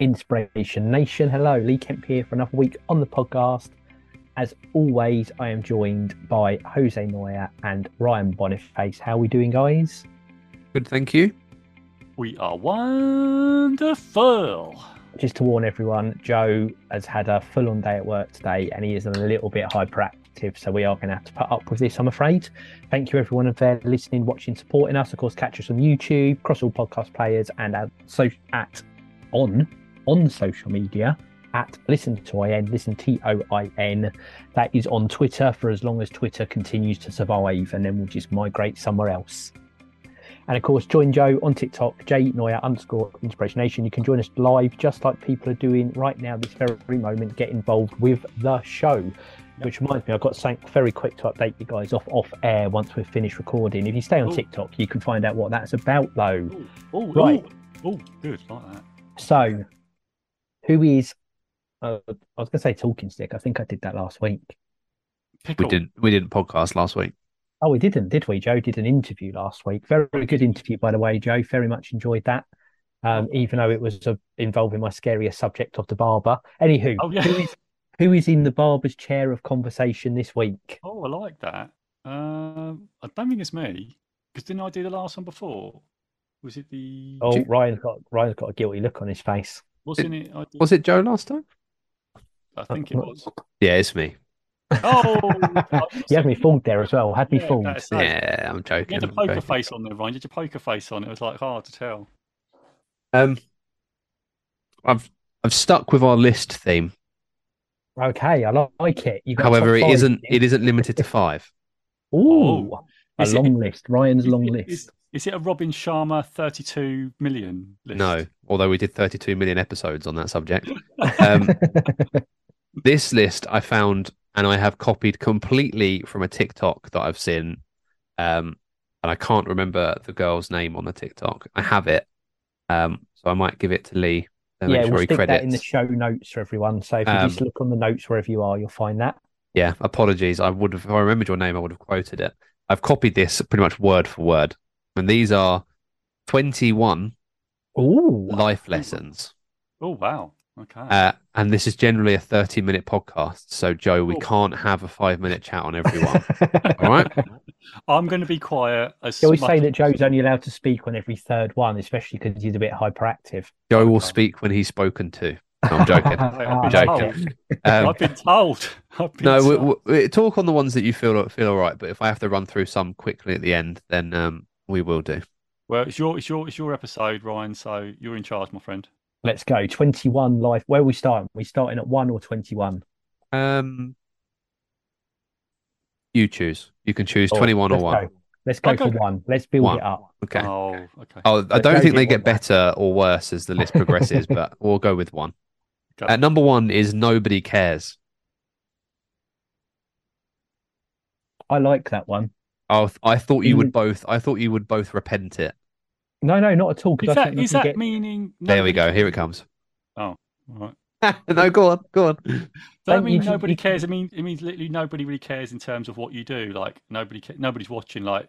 Inspiration Nation. Hello, Lee Kemp here for another week on the podcast. As always, I am joined by Jose Neuer and Ryan Boniface. How are we doing, guys? Good, thank you. We are wonderful. Just to warn everyone, Joe has had a full on day at work today and he is a little bit hyperactive, so we are going to have to put up with this, I'm afraid. Thank you, everyone, for listening, watching, supporting us. Of course, catch us on YouTube, across all podcast players, and at, so, at on on social media at listen to in listen t o i n. That is on Twitter for as long as Twitter continues to survive, and then we'll just migrate somewhere else. And of course, join Joe on TikTok, J Neuer underscore Inspiration Nation. You can join us live, just like people are doing right now, this very moment. Get involved with the show. Which reminds me, I've got something very quick to update you guys off off air once we've finished recording. If you stay on Ooh. TikTok, you can find out what that's about, though. Oh, Right. Oh, good. Like that. So, who is? Uh, I was going to say talking stick. I think I did that last week. Pickle. We didn't we didn't podcast last week. Oh, we didn't, did we? Joe did an interview last week. Very, very good interview, by the way, Joe. Very much enjoyed that. Um, even though it was uh, involving my scariest subject of the barber. Anywho, Oh, yeah. who is who is in the barber's chair of conversation this week? Oh, I like that. Um, I don't think it's me because didn't I do the last one before? Was it the? Oh, Ryan's got Ryan's got a guilty look on his face. Wasn't it? I, did- Was it Joe last time? I think it was. Yeah, it's me. Oh, You had me fooled there as well. Had me Yeah, fooled. that's it. Yeah, I'm joking. You had a I'm poker joking. face on there, Ryan. Did your poker face on? It was like hard to tell. Um, I've I've stuck with our list theme. Okay, I like it. You got However, top it five, isn't didn't it isn't limited to five. you? Ooh, Oh. a Is it- long list. Ryan's long it- list. Is, is it a Robin Sharma 32 million list? No, although we did 32 million episodes on that subject. Um, this list I found and I have copied completely from a TikTok that I've seen. Um, and I can't remember the girl's name on the TikTok. I have it. Um, so I might give it to Lee and yeah, make sure we'll he stick that in the show notes for everyone. So if you Um, just look on the notes wherever you are, you'll find that. Yeah, apologies. I would have, if I remembered your name, I would have quoted it. I've copied this pretty much word for word. And these are 21 Ooh, life lessons. Oh, wow. Okay. Uh, and this is generally a 30 minute podcast. So, Joe, we Oh. can't have a five minute chat on everyone. All right. I'm going to be quiet. As Shall we much say that Joe's only allowed to speak on every third one, especially because he's a bit hyperactive? Joe will Okay. speak when he's spoken to. No, I'm joking. I'm been joking. told. Um, I've been told. I've been no, told. we, we, we talk on the ones that you feel feel all right. But if I have to run through some quickly at the end, then um, we will do. Well, it's your it's your it's your episode, Ryan. So you're in charge, my friend. Let's go. 21 life. Where are we starting? we starting at one or 21? Um, you choose. You can choose Oh, 21 or one. Go. Let's go Okay, for one. Let's build One. it up. Okay. Oh, okay. Oh, I But don't Joe think they get want that. better or worse as the list progresses, but we'll go with one. Okay. At number one is nobody cares. I like that one. Oh, I thought you would mm. both. I thought you would both repent it. No, no, not at all. is I that think we is can that get... meaning? There we go. Here it comes. Oh, all right. no, go on, go on. Does that mean nobody you- cares? I mean, it means literally nobody really cares in terms of what you do. Like nobody, ca- nobody's watching. Like,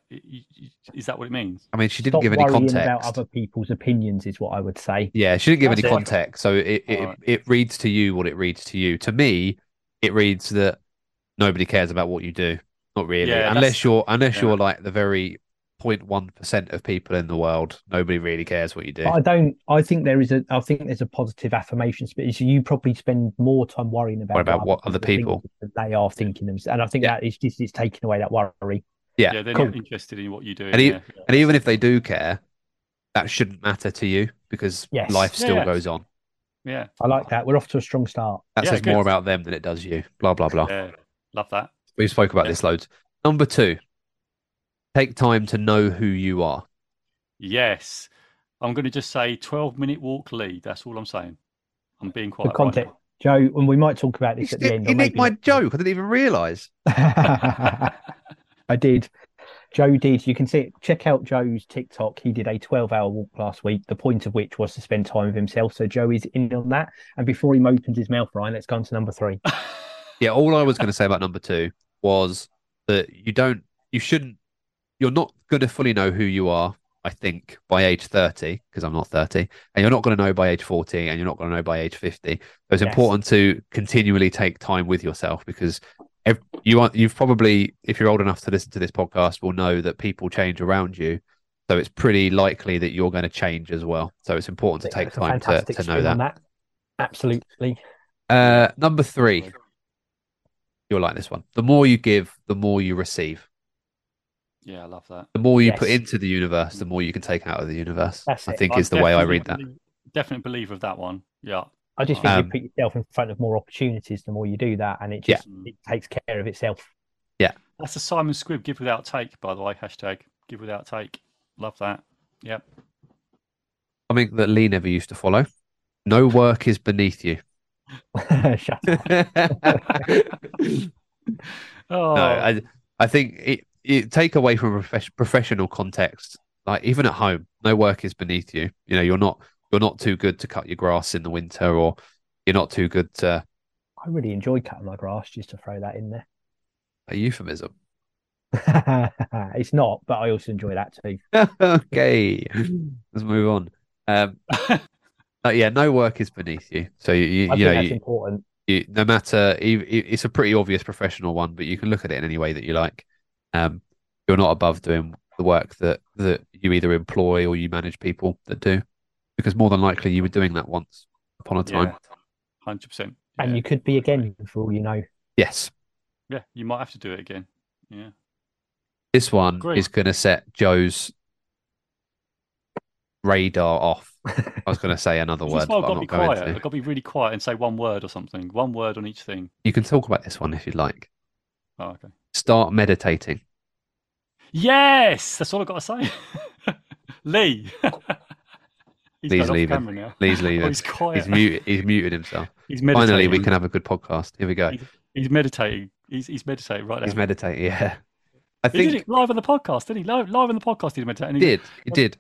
is that what it means? I mean, she didn't Stop give any context. about other people's opinions, is what I would say. Yeah, she didn't give That's any it. context, so it it, Alright. it reads to you what it reads to you. To me, it reads that nobody cares about what you do. Not really, Yeah, unless you're unless yeah. you're like the very 0.1 percent of people in the world. Nobody really cares what you do. But I don't. I think there is a. I think there's a positive affirmation. spirit. So you probably spend more time worrying about, What about what other people? that they are thinking themselves, and I think Yeah. that is just it's taking away that worry. Yeah, Yeah, they're cool. not interested in what you do. And e- yeah. And even if they do care, that shouldn't matter to you because Yes. life still Yeah. goes on. yeah, I like that. We're off to a strong start. That Yeah, says good. more about them than it does you. Blah blah blah. yeah, love that. We spoke about Yeah. this loads. Number two, take time to know who you are. Yes, I'm going to just say 12 minute walk lead. That's all I'm saying. I'm being quiet. The context, Joe, and we might talk about this He, at the end. he or nicked my joke. I didn't even realise. I did. Joe did. You can see it. Check out Joe's TikTok. He did a 12 hour walk last week, the point of which was to spend time with himself. So Joe is in on that. And before he opens his mouth, Ryan, let's go on to number three. Yeah, all I was going to say about number two was that you don't, you shouldn't, you're not going to fully know who you are I think, by age 30, because I'm not 30, and you're not going to know by age 40, and you're not going to know by age 50. So it's Yes. important to continually take time with yourself because ev- you are, you've probably, if you're old enough to listen to this podcast, will know that people change around you. So it's pretty likely that you're going to change as well. So it's important to take time to, to know on that. Absolutely. Uh, number three, you'll like this one. The more you give, the more you receive. Yeah, I love that. The more you put into the universe, the more you can take out of the universe. That's I it. think I'm is the way I read that. belie- Definite believer of that one. Yeah. I just think Um, you put yourself in front of more opportunities the more you do that, and it just Yeah. it takes care of itself. Yeah. That's a Simon Squibb give without take, by the way. Hashtag give without take. Love that. Yep. Something that Lee never used to follow. No work is beneath you. Shut up. no, Oh, I, I think it, it take away from a profes- professional context. Like even at home, no work is beneath you. You know, you're not you're not too good to cut your grass in the winter, or you're not too good to I really enjoy cutting my grass, just to throw that in there. a euphemism. it's not, but I also enjoy that too. okay, let's move on. Um, uh, yeah, no work is beneath you. So you you, I you think know that's you, important. you, no matter you, you- it's a pretty obvious professional one, but you can look at it in any way that you like. Um, you're not above doing the work that that you either employ or you manage people that do, because more than likely you were doing that once upon a time. yeah. Hundred percent. And you could be again, for all you know. Yes, Yeah, you might have to do it again. Yeah. this one Great. is going to set Joe's radar off. I was going to say another word, I've but got I'm to be not going quiet. to. I've got to be really quiet and say one word or something. One word on each thing. You can talk about this one if you'd like. Oh, okay. Start meditating. Yes, that's all I've got to say. Lee. he's Lee's gone off leaving. Oh, leaving. he's quiet. He's muted. He's muted himself. He's meditating. Finally, we can have a good podcast. Here we go. He's, he's meditating. He's, he's meditating right now. He's meditating. Yeah, I he did think it live on the podcast, didn't he? Live, live on the podcast, he meditated. he did. He did.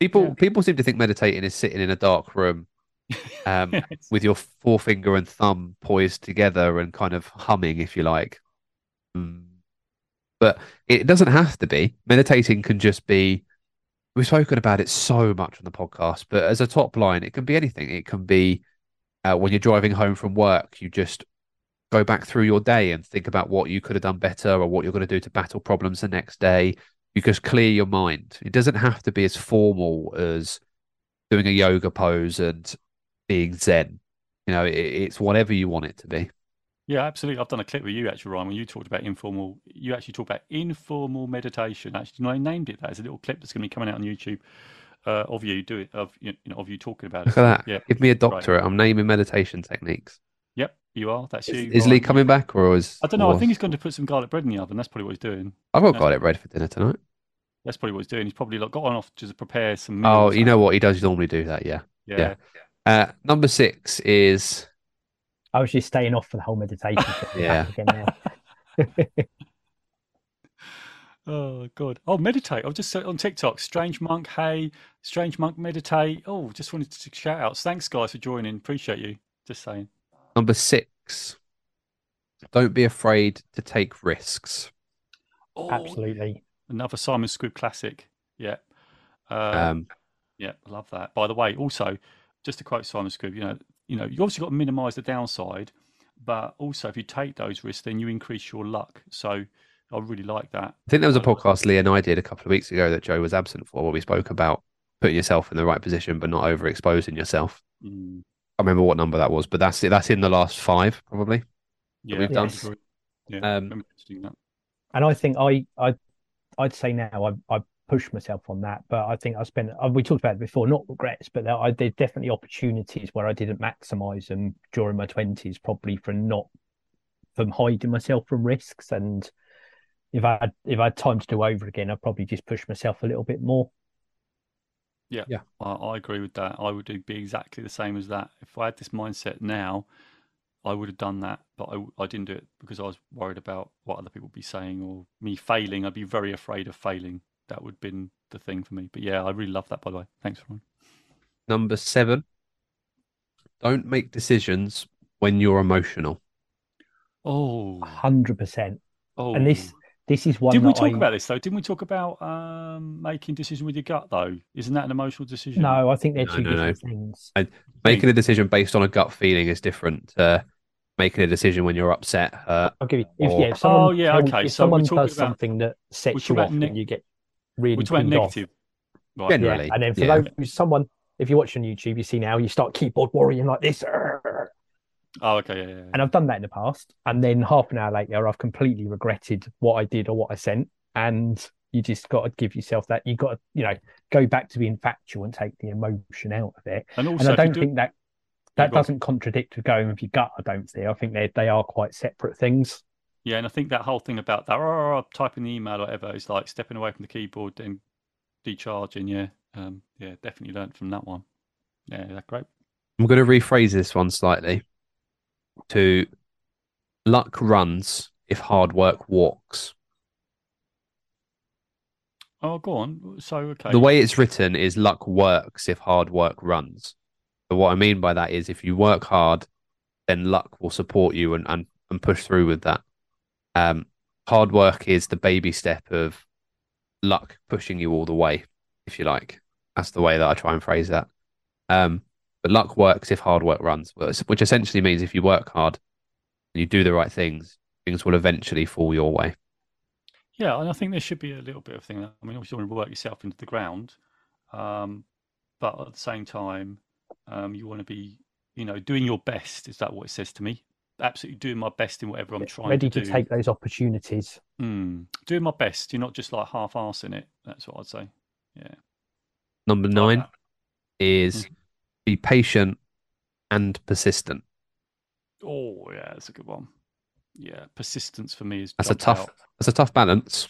People Yeah. people seem to think meditating is sitting in a dark room um, Yes. with your forefinger and thumb poised together and kind of humming, if you like. Mm. But it doesn't have to be. Meditating can just be. We've spoken about it so much on the podcast, but as a top line, it can be anything. It can be uh, when you're driving home from work, you just go back through your day and think about what you could have done better or what you're going to do to battle problems the next day. You just clear your mind. It doesn't have to be as formal as doing a yoga pose and being zen. You know, it, it's whatever you want it to be. Yeah, absolutely. I've done a clip with you actually, Ryan, when you talked about informal. You actually talked about informal meditation. Actually, I named it that. It's a little clip that's going to be coming out on YouTube uh, of you do it of you know of you talking about it. Look at that. Yeah. Give me a doctorate. I'm naming meditation techniques. Yep, you are. That's Is, you. is Lee coming back or is I don't know. I think he's going to put some garlic bread in the oven. That's probably what he's doing. I've got that's- garlic bread for dinner tonight. That's probably what he's doing. He's probably like got on off to prepare some. Meals Oh, you know what? He does normally do that. Yeah. Yeah. Uh, number six is I was just staying off for the whole meditation. thing. Yeah. Again now. Oh god. Oh, meditate. I've just said on TikTok. Strange monk. Hey, strange monk. Meditate. Oh, just wanted to shout outs. Thanks, guys, for joining. Appreciate you. Just saying. Number six. Don't be afraid to take risks. Oh, Absolutely. Another Simon Squibb classic. Yeah. Um, Um, yeah, I love that. By the way, also, just to quote Simon Squibb, you know, you know, you obviously got to minimise the downside, but also if you take those risks, then you increase your luck. So I really like that. I think there was a Uh, podcast Lee and I did a couple of weeks ago that Joe was absent for, where we spoke about putting yourself in the right position but not overexposing yourself. Mm, I remember what number that was, but that's it. That's in the last five, probably. yeah, we've done. agree. Yeah, Um, remember doing that. And I think I, I, I'd say now I, I pushed myself on that, but I think I spent. uh, We talked about it before, not regrets, but there, I did definitely opportunities where I didn't maximise them during my twenties, probably from not, from hiding myself from risks. And if I had, if I had time to do over again, I'd probably just push myself a little bit more. I, I agree with that. I would be exactly the same as that. If I had this mindset now, I would have done that, but I, I didn't do it because I was worried about what other people would be saying or me failing. I'd be very afraid of failing. That would have been the thing for me. But yeah, I really love that, by the way. Thanks, Ron. Number seven. Don't make decisions when you're emotional. Oh, hundred percent. oh, And this oh. This is one. Didn't we talk I... about this though? Didn't we talk about um, making decision with your gut though? Isn't that an emotional decision? No, I think they're No, two no, different no. things. I, making a decision based on a gut feeling is different to making a decision when you're upset, hurt. I'll give you. If, Or- yeah, if someone, Oh, yeah, okay, If so someone talking does about- something that we're sets you about off, neg- and you get really We're talking off. negative. Right. Gen- Yeah, Generally, and then for yeah. those someone, if you watch on YouTube, you see now you start keyboard worrying like this, "Arr." Oh, okay, yeah, yeah. yeah. and I've done that in the past. And then half an hour later, I've completely regretted what I did or what I sent. And you just got to give yourself that. You got to, you know, go back to being factual and take the emotion out of it. And And also, I don't do- think that that go on. doesn't contradict with going with your gut. I don't see. I think they they are quite separate things. Yeah, and I think that whole thing about that, "Rah, typing the email or whatever, is like stepping away from the keyboard, then decharging. Yeah, um, yeah, definitely learned from that one. Yeah, that's great. I'm going to rephrase this one slightly to luck runs if hard work walks. Oh, go on. So, okay. The way it's written is luck works if hard work runs. So what I mean by that is if you work hard, then luck will support you and, and, and push through with that. Um, hard work is the baby step of luck pushing you all the way, if you like. That's the way that I try and phrase that. Um, but luck works if hard work runs, which essentially means if you work hard and you do the right things, things will eventually fall your way. Yeah, and I think there should be a little bit of thing. I mean, obviously, you want to work yourself into the ground, um, but at the same time, um, you want to be, you know, doing your best. Is that what it says to me? Absolutely doing my best in whatever I'm trying Ready to to do. take those opportunities. Mm, doing my best. You're not just like half-assing it. That's what I'd say. Yeah. Number I like nine that. Is be patient and persistent. Oh, yeah, that's a good one. Yeah, persistence for me is That's a tough out. that's a tough balance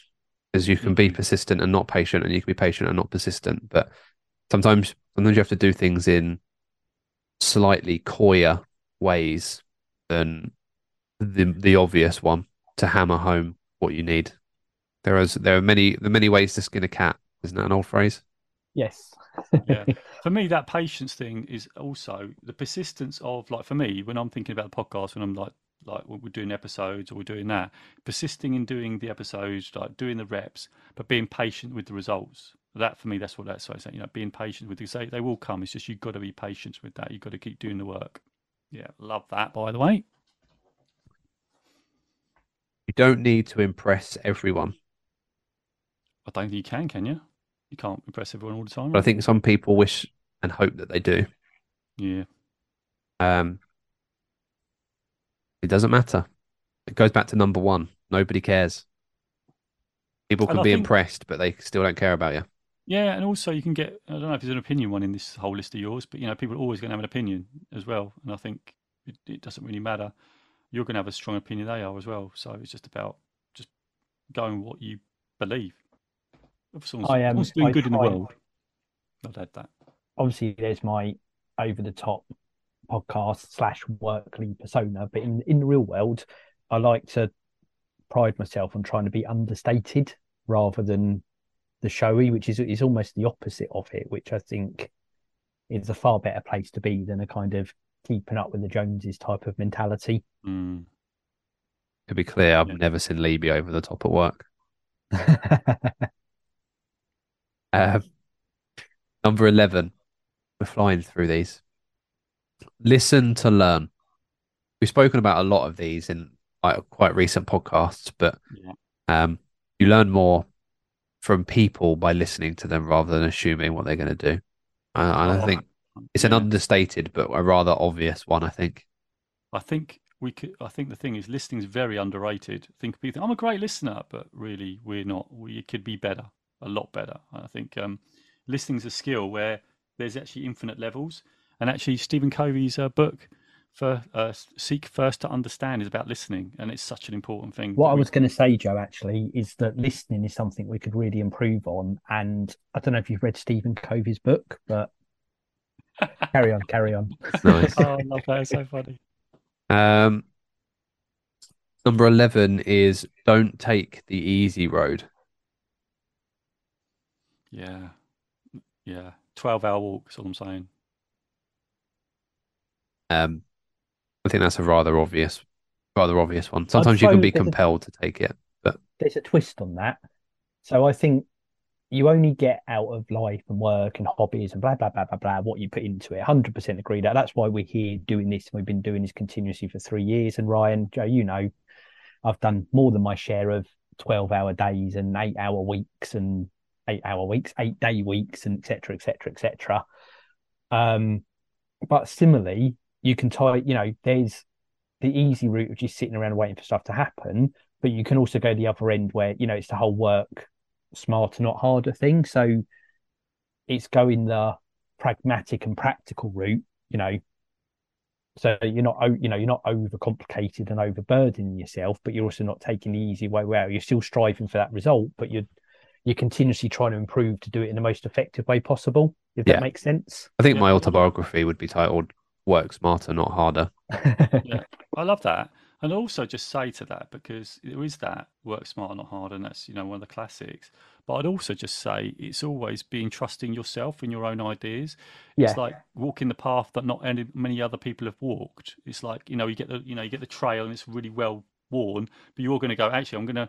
because you can be Mhm. persistent and not patient and you can be patient and not persistent but sometimes sometimes you have to do things in slightly coyer ways than the the obvious one to hammer home what you need there is there are many there are many ways to skin a cat isn't that an old phrase Yes. Yeah. for me, that patience thing is also the persistence of like for me when I'm thinking about the podcast when I'm like like we're doing episodes or we're doing that, persisting in doing the episodes, like doing the reps, but being patient with the results. That for me, that's what that's what I say. You know, being patient with the they, they will come. It's just you've got to be patient with that. You've got to keep doing the work. Yeah, love that. By the way, you don't need to impress everyone I don't think you can, can you? You can't impress everyone all the time. but i think some people wish and hope that they do yeah, Um, it doesn't matter. It goes back to number one. Nobody cares. People can be think- impressed, but they still don't care about you. Yeah, and also you can get I don't know if there's an opinion one in this whole list of yours, but you know, people are always going to have an opinion as well. And I think it, it doesn't really matter. You're going to have a strong opinion, they are as well. So it's just about just going what you believe. If someone's, I am someone's doing I good in the world, I'd add that. Obviously, there's my over the top podcast slash workly persona, but in in the real world, I like to pride myself on trying to be understated rather than the showy, which is is almost the opposite of it, which I think is a far better place to be than a kind of keeping up with the Joneses type of mentality. Mm. To be clear, I've Yeah. never seen Lee be over the top at work. Um, number 11. We're flying through these. Listen to learn. We've spoken about a lot of these in like, quite recent podcasts, but Yeah. um, you learn more from people by listening to them rather than assuming what they're going to do. And I Oh, think it's an understated but a rather obvious one, I think. I think we could. I think the thing is, listening is very underrated. I think people think I'm a great listener, but really we're not. We could be better, a lot better. I think um, listening is a skill where there's actually infinite levels. And actually, Stephen Covey's uh, book for uh, "Seek First to Understand" is about listening, and it's such an important thing. What I was going to say, Joe, actually, is that listening is something we could really improve on. And I don't know if you've read Stephen Covey's book, but carry on, carry on. Nice. oh, I love that. It's so funny. Um, number 11 is don't take the easy road. Yeah, yeah. Twelve-hour walk. That's all I'm saying. Um, I think that's a rather obvious, rather obvious one. Sometimes you can be there's a- compelled to take it. But there's a twist on that. So I think you only get out of life and work and hobbies and blah blah blah blah blah what you put into it. Hundred percent agree that. That's why we're here doing this. and We've been doing this continuously for three years. And Ryan, Joe, you know, I've done more than my share of twelve hour days and eight hour weeks and eight hour weeks, eight day weeks, and etc. etc. etc. Um, but similarly, you can tie. You know, there's the easy route of just sitting around waiting for stuff to happen, but you can also go the other end where you know it's the whole work smarter, not harder thing. So it's going the pragmatic and practical route, you know. So you're not, you know, you're not overcomplicated and overburdening yourself, but you're also not taking the easy way out. You're still striving for that result, but you're you're continuously trying to improve to do it in the most effective way possible. If yeah. that makes sense. I think my autobiography would be titled "Work Smarter, Not Harder." yeah, I love that and also just say to that because there is that work smarter not harder and that's you know one of the classics but i'd also just say it's always being trusting yourself and your own ideas yeah. it's like walking the path that not any, many other people have walked it's like you know you get the you know you get the trail and it's really well worn but you're going to go actually i'm going to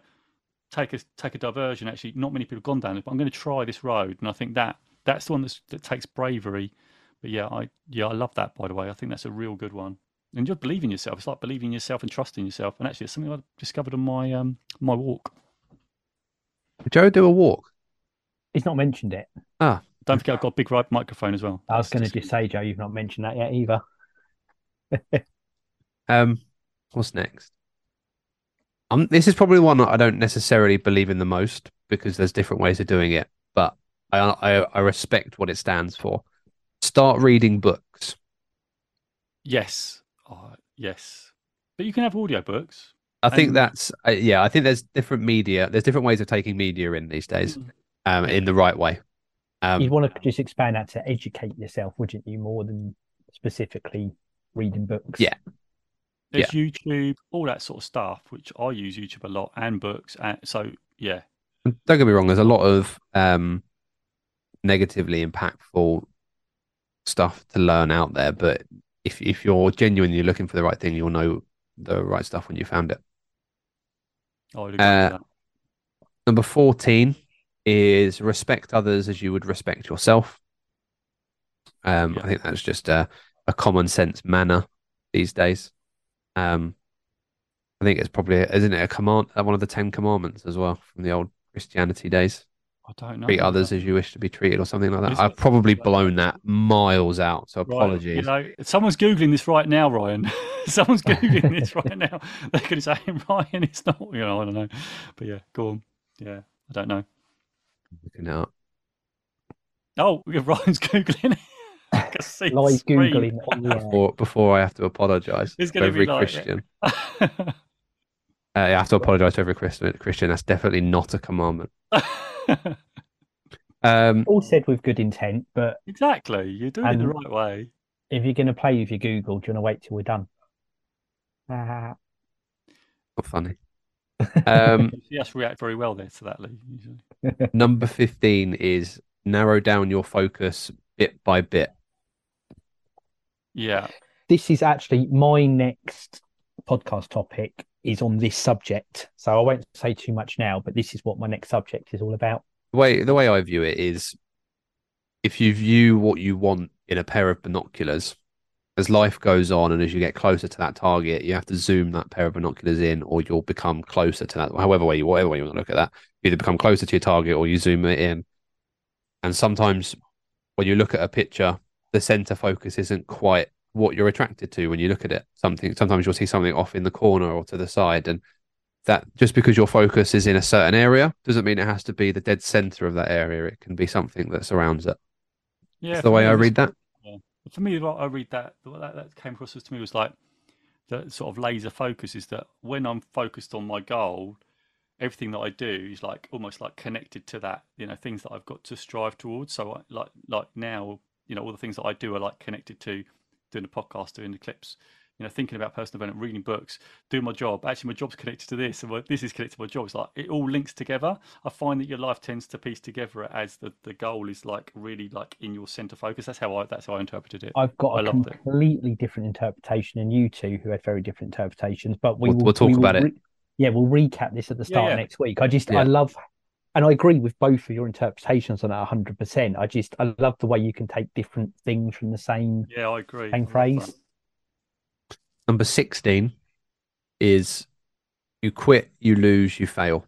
take a take a diversion actually not many people have gone down it but i'm going to try this road and i think that that's the one that's, that takes bravery but yeah i yeah i love that by the way i think that's a real good one and just believe in yourself. It's like believing in yourself and trusting yourself. And actually, it's something I discovered on my um my walk. Did Joe do a walk? He's not mentioned it. Ah, don't forget, I've got a big right microphone as well. I was going to just say, Joe, you've not mentioned that yet either. um, what's next? Um, this is probably one I don't necessarily believe in the most because there's different ways of doing it, but I, I, I respect what it stands for. Start reading books. Yes, Oh, yes, but you can have audiobooks. I think and... that's uh, yeah. I think there's different media. There's different ways of taking media in these days, mm. um, in the right way. Um, You'd want to just expand that to educate yourself, wouldn't you, more than specifically reading books? Yeah. There's yeah. YouTube, all that sort of stuff, which I use YouTube a lot, and books. And so, yeah. Don't get me wrong. There's a lot of um, negatively impactful stuff to learn out there, but if if you're genuinely looking for the right thing, you'll know the right stuff when you found it. Oh, uh, number fourteen is respect others as you would respect yourself. Um, yeah. I think that's just a, a common sense manner these days. Um, I think it's probably isn't it a command uh, one of the Ten Commandments as well from the old Christianity days. I don't know. Treat others as you wish to be treated, or something like that. I've probably blown that miles out, so apologies. Right. You know, someone's googling this right now, Ryan. someone's googling this right now. They're going to say, "Ryan, it's not." You know, I don't know, but yeah, go on. Yeah, I don't know. Looking out. Oh, we've got Ryan's googling. Live googling on the before, before I have to apologise to every like Christian. uh, I have to apologise to every Christian. Christian, that's definitely not a commandment. um, All said with good intent, but exactly, you're doing it the right way. If you're going to play with your Google, do you want to wait till we're done? Uh, not funny. Um, yes, react very well there to that, Lee. number fifteen is narrow down your focus bit by bit. Yeah, this is actually my next podcast topic is on this subject. So I won't say too much now, but this is what my next subject is all about. The way the way I view it is if you view what you want in a pair of binoculars, as life goes on and as you get closer to that target, you have to zoom that pair of binoculars in, or you'll become closer to that. However way you, whatever way you want to look at that, you either become closer to your target or you zoom it in. And sometimes when you look at a picture, the center focus isn't quite what you're attracted to when you look at it. Something sometimes you'll see something off in the corner or to the side, and that just because your focus is in a certain area doesn't mean it has to be the dead center of that area. It can be something that surrounds it. Yeah, That's the way I read that. Yeah. For me, what I read that what that, that came across to me was like the sort of laser focus is that when I'm focused on my goal, everything that I do is like almost like connected to that, you know, things that I've got to strive towards. So I, like like now, you know, all the things that I do are like connected to doing the podcast, doing the clips, you know, thinking about personal development, reading books, doing my job. Actually, my job's connected to this, and this is connected to my job. It's like it all links together. I find that your life tends to piece together as the, the goal is like really like in your center focus. That's how I that's how I interpreted it. I've got I a completely it. different interpretation, and you two who had very different interpretations. But we we'll, will, we'll talk we about it. yeah, we'll recap this at the start Yeah, yeah. next week. I just Yeah. I love and I agree with both of your interpretations on that 100%. I just I love the way you can take different things from the same Yeah, I agree. Same phrase. Number 16 is you quit, you lose, you fail.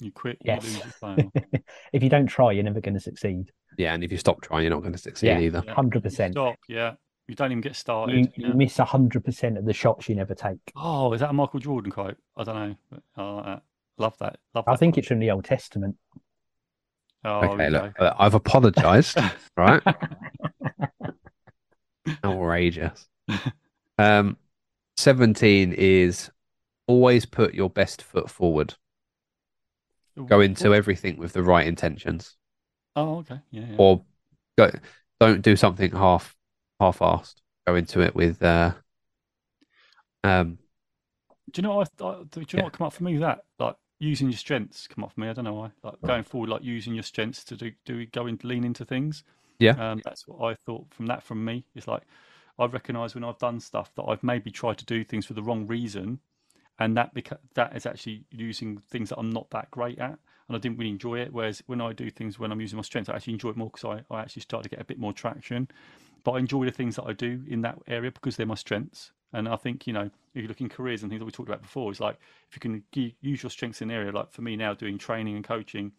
You quit, Yes. lose, you fail. if you don't try, you're never going to succeed. Yeah, and if you stop trying, you're not going to succeed Yeah. either. Yeah. 100%. Stop. Yeah, you don't even get started. You, yeah. miss 100% of the shots you never take. Oh, is that a Michael Jordan quote? I don't know. but I like that. Love that. I think it's from the Old Testament. Oh, Okay, okay. look, uh, I've apologized, right? Outrageous. Um, 17 is always put your best foot forward. Go into everything with the right intentions. Oh, okay. Yeah. yeah. or go, don't do something half half-assed. Go into it with uh, um, Do you know what? I, I, do you know Yeah. what come up for me? That like using your strengths come off me. I don't know why. Like going forward, like using your strengths to do do go and lean into things. Yeah. Um, that's what I thought from that. From me, it's like I recognise when I've done stuff that I've maybe tried to do things for the wrong reason, and that beca- that is actually using things that I'm not that great at, and I didn't really enjoy it. Whereas when I do things when I'm using my strengths, I actually enjoy it more because I, I actually start to get a bit more traction. But I enjoy the things that I do in that area because they're my strengths. And I think you know, if you look in careers and things that we talked about before, it's like if you can g- use your strengths in an area, like for me now doing training and coaching,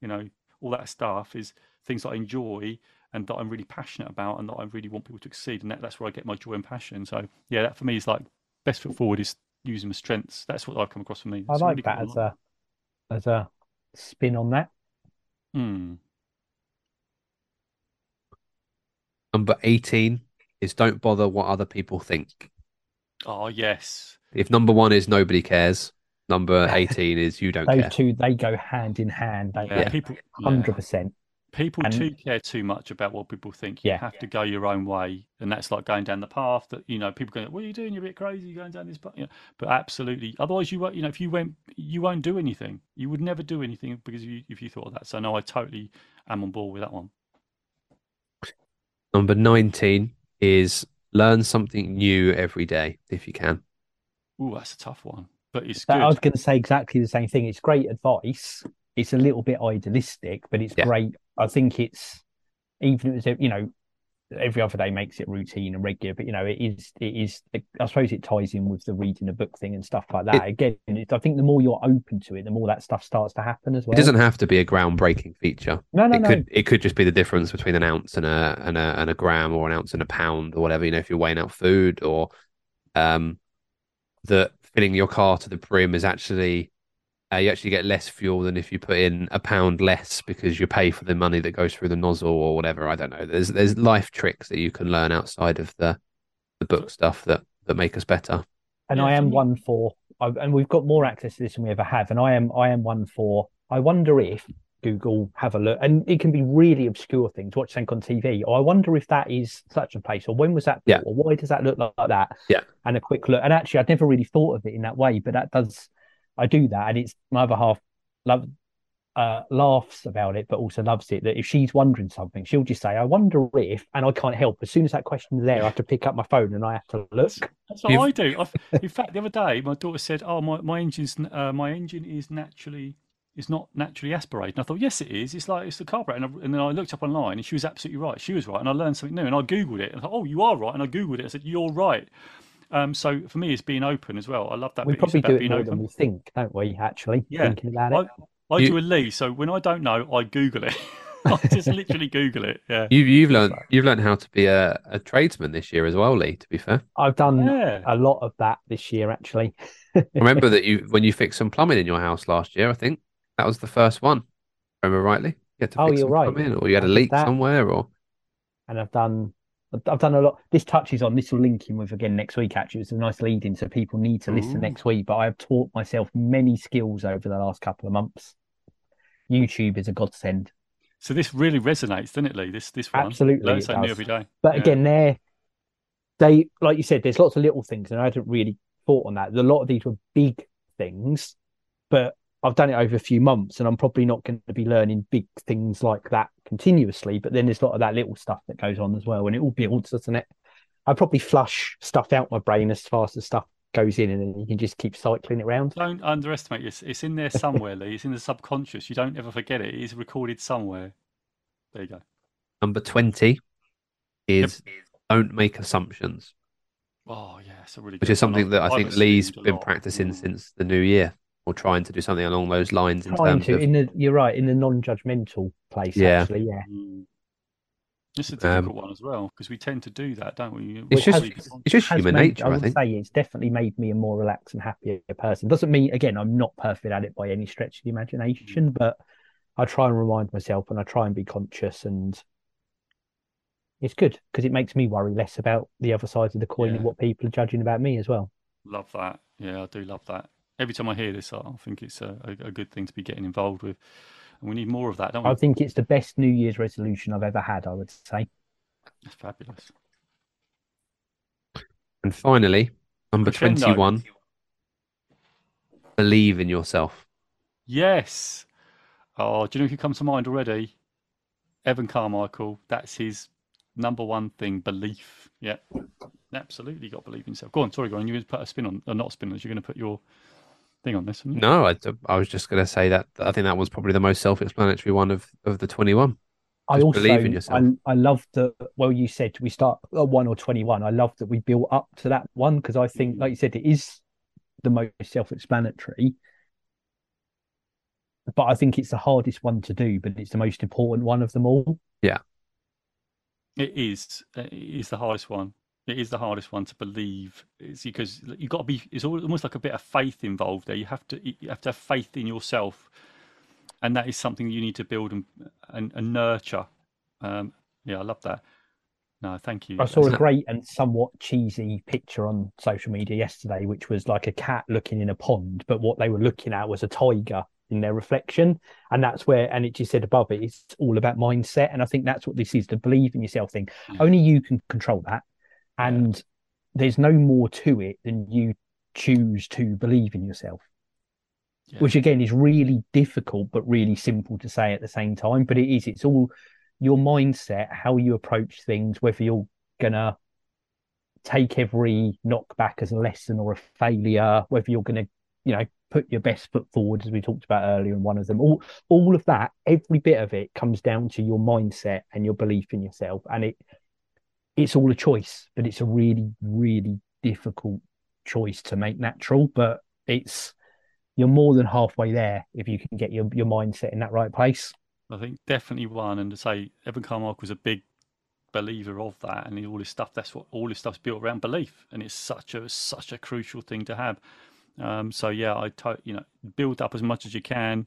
you know, all that stuff is things that I enjoy and that I'm really passionate about and that I really want people to exceed. And that, that's where I get my joy and passion. So yeah, that for me is like best foot forward is using my strengths. That's what I've come across for me. I like really that good. as a as a spin on that. Hmm. number 18 is don't bother what other people think. Oh yes. If number one is nobody cares, number 18 is you don't Those care. two they go hand in hand, don't Yeah, they? people. yeah. Hundred percent. People And- too care too much about what people think. You Yeah. have to go your own way, and that's like going down the path that you know people going, "What are you doing? You're a bit crazy. You're going down this path." You know, but absolutely, otherwise you won't. You know, if you went, you won't do anything. You would never do anything because you, if you thought of that. So no, I totally am on board with that one. Number 19 is learn something new every day if you can. Ooh, that's a tough one, but it's That, I was going to say exactly the same thing. It's great advice. It's a little bit idealistic, but it's Yeah. great. I think it's even if it's you know every other day makes it routine and regular, but you know it is it is. I suppose it ties in with the reading a book thing and stuff like that. Again, it, I think the more you're open to it, the more that stuff starts to happen as well. It doesn't have to be a groundbreaking feature. No, no, it no. could it could just be the difference between an ounce and a and a and a gram or an ounce and a pound or whatever. You know, if you're weighing out food or um that filling your car to the brim is actually uh, you actually get less fuel than if you put in a pound less because you pay for the money that goes through the nozzle or whatever. I don't know. There's there's life tricks that you can learn outside of the the book stuff that that make us better. and Yeah, I am one for, I, and we've got more access to this than we ever have. And I am, I am one for. I wonder if Google have a look, and it can be really obscure things. Watch something on TV. Or I wonder if that is such a place, or when was that? Yeah. built, Or why does that look like, like that? Yeah. And a quick look. And actually, I'd never really thought of it in that way, but that does. I do that, and it's my other half love uh, laughs about it, but also loves it. That if she's wondering something, she'll just say, "I wonder if," and I can't help. As soon as that question's there, I have to pick up my phone and I have to look. That's what I do. I've, in fact, the other day, my daughter said, "Oh, my my engine's uh, my engine is naturally is not naturally aspirated." And I thought, "Yes, it is. It's like it's the carburetor." And, I, and then I looked up online, and she was absolutely right. She was right, and I learned something new. And I googled it, and I thought, "Oh, you are right." And I googled it. I said, "You're right." Um, so for me, it's being open as well. I love that. we bit you probably said about do it being more open. than we think, don't we? Actually, Yeah. thinking about it. I, I You- do a Lee, so when I don't know, I Google it. I just literally Google it. Yeah. You've you've learned you've learned how to be a, a tradesman this year as well, Lee. To be fair, I've done Yeah. a lot of that this year, actually. remember that you when you fixed some plumbing in your house last year. I think that was the first one. Remember rightly? You had to Oh, fix you're some right. plumbing, or you had a leak that. somewhere, or and I've done I've done a lot. This touches on this will link in with again next week. Actually, it's a nice lead in, so people need to listen Ooh. next week. But I have taught myself many skills over the last couple of months. YouTube is a godsend, So this really resonates, doesn't it, Lee? This this one. Absolutely Learn something every day. but Yeah. again, they're they like you said. There's lots of little things, and I hadn't really thought on that. A lot of these were big things, but I've done it over a few months, and I'm probably not going to be learning big things like that continuously. But then there's a lot of that little stuff that goes on as well, and it all builds, doesn't it? I probably flush stuff out my brain as fast as stuff goes in, and then you can just keep cycling it around. Don't underestimate it. It's in there somewhere, Lee. It's in the subconscious. You don't ever forget it. It is recorded somewhere. There you go. Number twenty is yep. don't make assumptions. Oh yeah, it's a really which is something that I think Lee's been practicing mm. since the new year, or trying to do something along those lines. In trying to, of... in the you're right in the non-judgmental place. Yeah, actually, yeah. Mm. It's a difficult um, one as well because we tend to do that, don't we? It's just it's just human made, nature. I would I say it's definitely made me a more relaxed and happier person. Doesn't mean again I'm not perfect at it by any stretch of the imagination, mm. but I try and remind myself and I try and be conscious and it's good because it makes me worry less about the other sides of the coin yeah. and what people are judging about me as well. Love that. Yeah, I do love that. Every time I hear this, I think it's a, a, a good thing to be getting involved with. And we need more of that, don't we? I think it's the best New Year's resolution I've ever had, I would say. That's fabulous. And finally, number Crescendo. 21 believe in yourself. Yes. Oh, do you know who comes to mind already? Evan Carmichael. That's his number one thing belief. Yeah. Absolutely got to believe in yourself. Go on, sorry, go on. You're going to put a spin on, or not a spin, you're going to put your thing on this. No, I, I was just going to say that I think that was probably the most self-explanatory one of, of the 21. I also believe in yourself. I, I love that. Well, you said we start at one or 21. I love that we built up to that one because I think, like you said, it is the most self-explanatory. But I think it's the hardest one to do, but it's the most important one of them all. Yeah, it is. It is the hardest one it is the hardest one to believe. It's because you've got to be it's almost like a bit of faith involved there. You have to you have to have faith in yourself. And that is something you need to build and and, and nurture. Um, yeah i love that. No thank you. I saw a great and somewhat cheesy picture on social media yesterday which was like a cat looking in a pond but what they were looking at was a tiger in their reflection. And that's where and it just said above it it's all about mindset. And i think that's what this is to believe in yourself thing. Mm. only you can control that and there's no more to it than you choose to believe in yourself. Yeah. which again is really difficult but really simple to say at the same time but it is. It's all your mindset how you approach things whether you're gonna take every knockback as a lesson or a failure whether you're gonna you know put your best foot forward as we talked about earlier in one of them. All all of that every bit of it comes down to your mindset and your belief in yourself. And it it's all a choice, but it's a really, really difficult choice to make natural. But it's you're more than halfway there if you can get your, your mindset in that right place. I think definitely one, and to say Evan was a big believer of that, and all his stuff. That's what all his stuff's built around belief, and it's such a such a crucial thing to have. Um, so yeah, I to, you know build up as much as you can.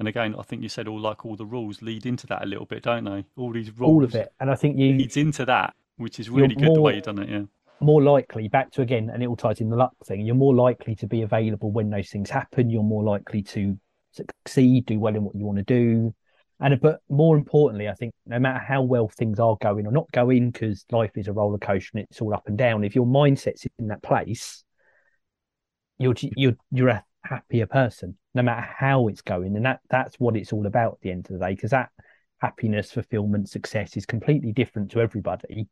And again, I think you said all like all the rules lead into that a little bit, don't they? All these rules, all of it, and I think you leads into that which is really good more, the way you've done it. Yeah. More likely, back to again, and it all ties in the luck thing. You're more likely to be available when those things happen. You're more likely to succeed, do well in what you want to do. And but more importantly, I think no matter how well things are going or not going, because life is a roller coaster and it's all up and down. If your mindset's in that place, you're you're you're a happier person, no matter how it's going. And that that's what it's all about at the end of the day, because that happiness, fulfillment, success is completely different to everybody.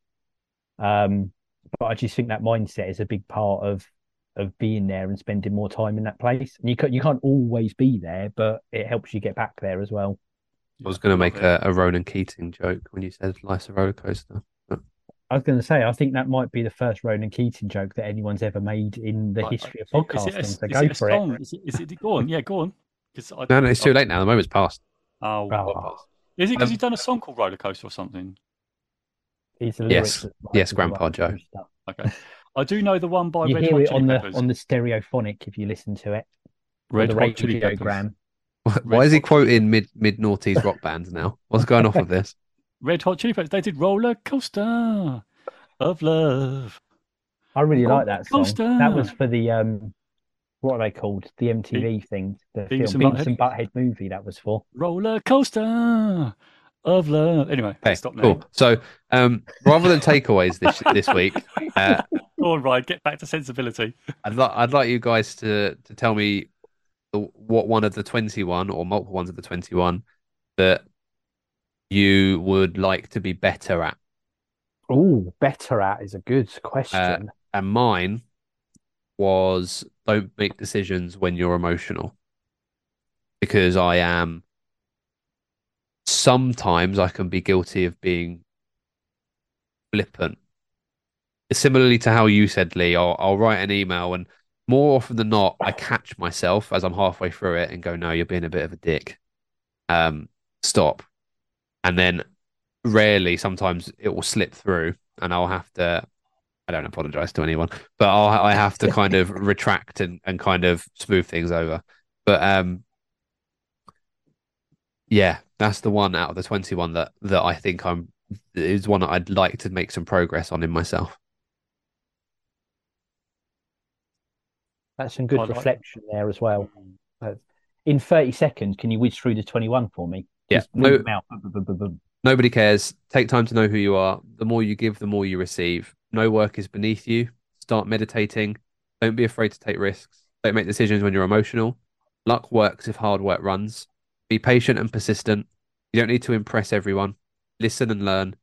Um, but I just think that mindset is a big part of of being there and spending more time in that place. And you can't you can't always be there, but it helps you get back there as well. I was going to make a, a Ronan Keating joke when you said life's a roller coaster. I was going to say, I think that might be the first Ronan Keating joke that anyone's ever made in the history of podcasting. Is it a, so go for it. Is, it. is it. Go on, yeah, go on. I, no, no, it's too late now. The moment's passed. Oh, oh. is it because um, he's done a song called Roller Coaster or something? Yes, yes, Grandpa Joe. Okay, I do know the one by you Red hear Hot it on the on the stereophonic if you listen to it. Red the Hot Chili Peppers. Why is he quoting mid mid noughties rock bands now? What's going off with this? Red Hot Chili Peppers. They did Roller Coaster of Love. I really like that song. Coaster. That was for the um, what are they called? The MTV Be- thing, the Beavis film, and Beavis and Butthead movie. That was for Roller Coaster of love. Anyway, okay, stop now. Cool. So, um, rather than takeaways this this week, uh, all right, get back to sensibility. I'd like I'd like you guys to to tell me what one of the twenty one or multiple ones of the twenty one that you would like to be better at. Oh, better at is a good question. Uh, and mine was don't make decisions when you're emotional. Because I am sometimes I can be guilty of being flippant. Similarly to how you said, Lee, I'll, I'll write an email and more often than not, I catch myself as I'm halfway through it and go, no, you're being a bit of a dick. Um, stop. And then rarely, sometimes it will slip through and I'll have to, I don't apologize to anyone, but I'll, I have to kind of retract and, and kind of smooth things over. But, um, yeah, that's the one out of the 21 that, that I think I'm, is one that I'd like to make some progress on in myself. That's some good like reflection there as well. In 30 seconds, can you whiz through the 21 for me? Yeah. No, nobody cares. Take time to know who you are. The more you give, the more you receive. No work is beneath you. Start meditating. Don't be afraid to take risks. Don't make decisions when you're emotional. Luck works if hard work runs. Be patient and persistent. You don't need to impress everyone. Listen and learn.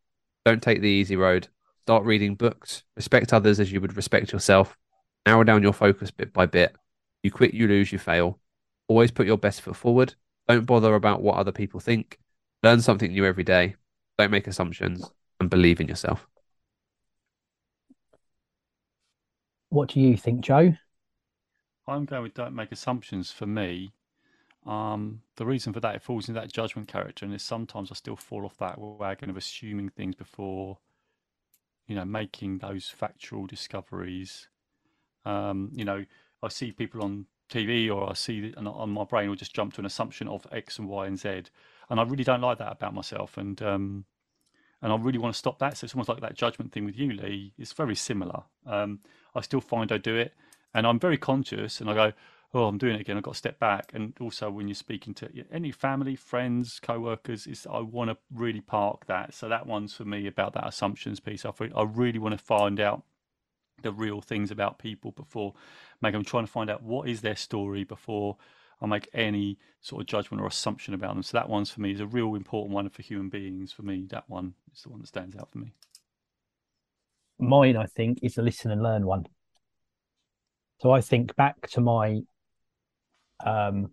Don't take the easy road. Start reading books. Respect others as you would respect yourself. Narrow down your focus bit by bit. You quit, you lose, you fail. Always put your best foot forward. Don't bother about what other people think. Learn something new every day. Don't make assumptions and believe in yourself. What do you think, Joe? I'm going with don't make assumptions for me. Um, the reason for that, it falls into that judgment character, and is sometimes I still fall off that wagon of assuming things before, you know, making those factual discoveries. Um, you know, I see people on TV or I see and on my brain will just jump to an assumption of X and Y and Z, and I really don't like that about myself. And um, and I really want to stop that. So it's almost like that judgment thing with you, Lee. It's very similar. Um, I still find I do it, and I'm very conscious, and I go, oh, I'm doing it again. I've got to step back. And also, when you're speaking to any family, friends, co-workers, is I want to really park that. So that one's for me about that assumptions piece. I, I really want to find out the real things about people before make I'm trying to find out what is their story before I make any sort of judgment or assumption about them. So that one's for me is a real important one for human beings. For me, that one is the one that stands out for me. Mine, I think, is a listen and learn one. So I think back to my um,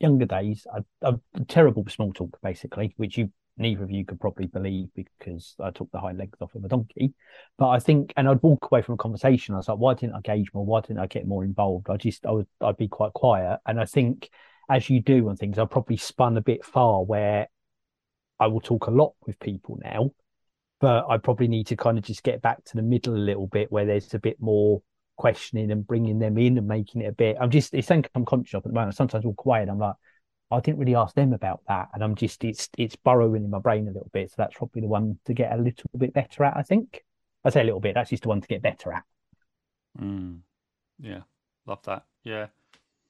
younger days. I, I'm terrible small talk, basically, which you neither of you could probably believe because I took the high legs off of a donkey. But I think, and I'd walk away from a conversation. I was like, why didn't I gauge more? Why didn't I get more involved? I just, I would, I'd be quite quiet. And I think, as you do on things, I probably spun a bit far where I will talk a lot with people now, but I probably need to kind of just get back to the middle a little bit where there's a bit more questioning and bringing them in and making it a bit. I'm just, it's something I'm conscious of at the moment. Sometimes we'll quiet. I'm like, I didn't really ask them about that, and I'm just it's it's burrowing in my brain a little bit. So that's probably the one to get a little bit better at. I think I say a little bit. That's just the one to get better at. Mm. Yeah, love that. Yeah,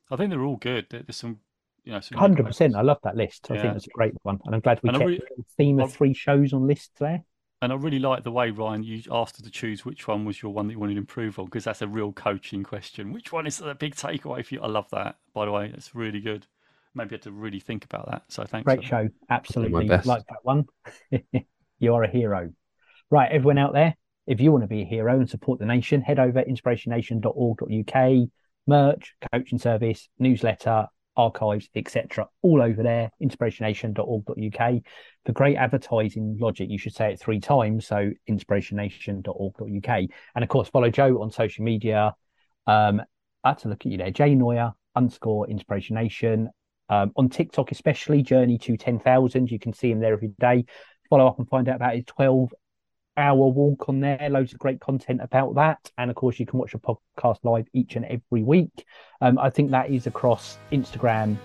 I think they're all good. There's some, you know, hundred percent. I love that list. I think it's a great one, and I'm glad we and kept really, the theme of three shows on lists there. And I really like the way Ryan you asked us to choose which one was your one that you wanted to improve on because that's a real coaching question. Which one is the big takeaway for you? I love that. By the way, it's really good maybe you had to really think about that. So thanks. Great show. Absolutely. Like that one. you are a hero. Right, everyone out there, if you want to be a hero and support the nation, head over to inspirationnation.org.uk, merch, coaching service, newsletter, archives, etc. All over there, inspirationnation.org.uk. For great advertising logic, you should say it three times. So inspirationnation.org.uk. And of course, follow Joe on social media. Um, I have to look at you there, Jay Neuer underscore inspiration nation um, on TikTok, especially Journey to 10,000. You can see him there every day. Follow up and find out about his 12 hour walk on there. Loads of great content about that. And of course, you can watch a podcast live each and every week. Um, I think that is across Instagram,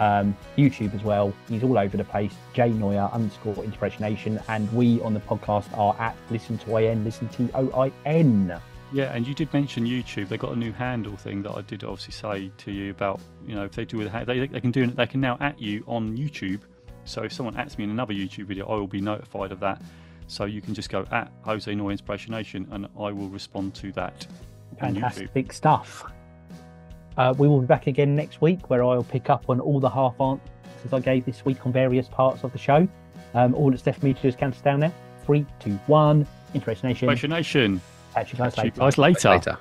um, YouTube as well. He's all over the place. Jay Neuer underscore Inspiration Nation. And we on the podcast are at Listen to IN, Listen to O I N. Yeah, and you did mention YouTube. They got a new handle thing that I did obviously say to you about. You know, if they do with they they can do they can now at you on YouTube. So if someone ats me in another YouTube video, I will be notified of that. So you can just go at Jose Neuer Inspiration Nation, and I will respond to that. Fantastic stuff. Uh, we will be back again next week, where I'll pick up on all the half answers I gave this week on various parts of the show. Um, all that's left for me to do is count us down there. Three, two, one. Inspiration Nation. Inspiration Nation. Catch you guys Catch later. you guys later. later.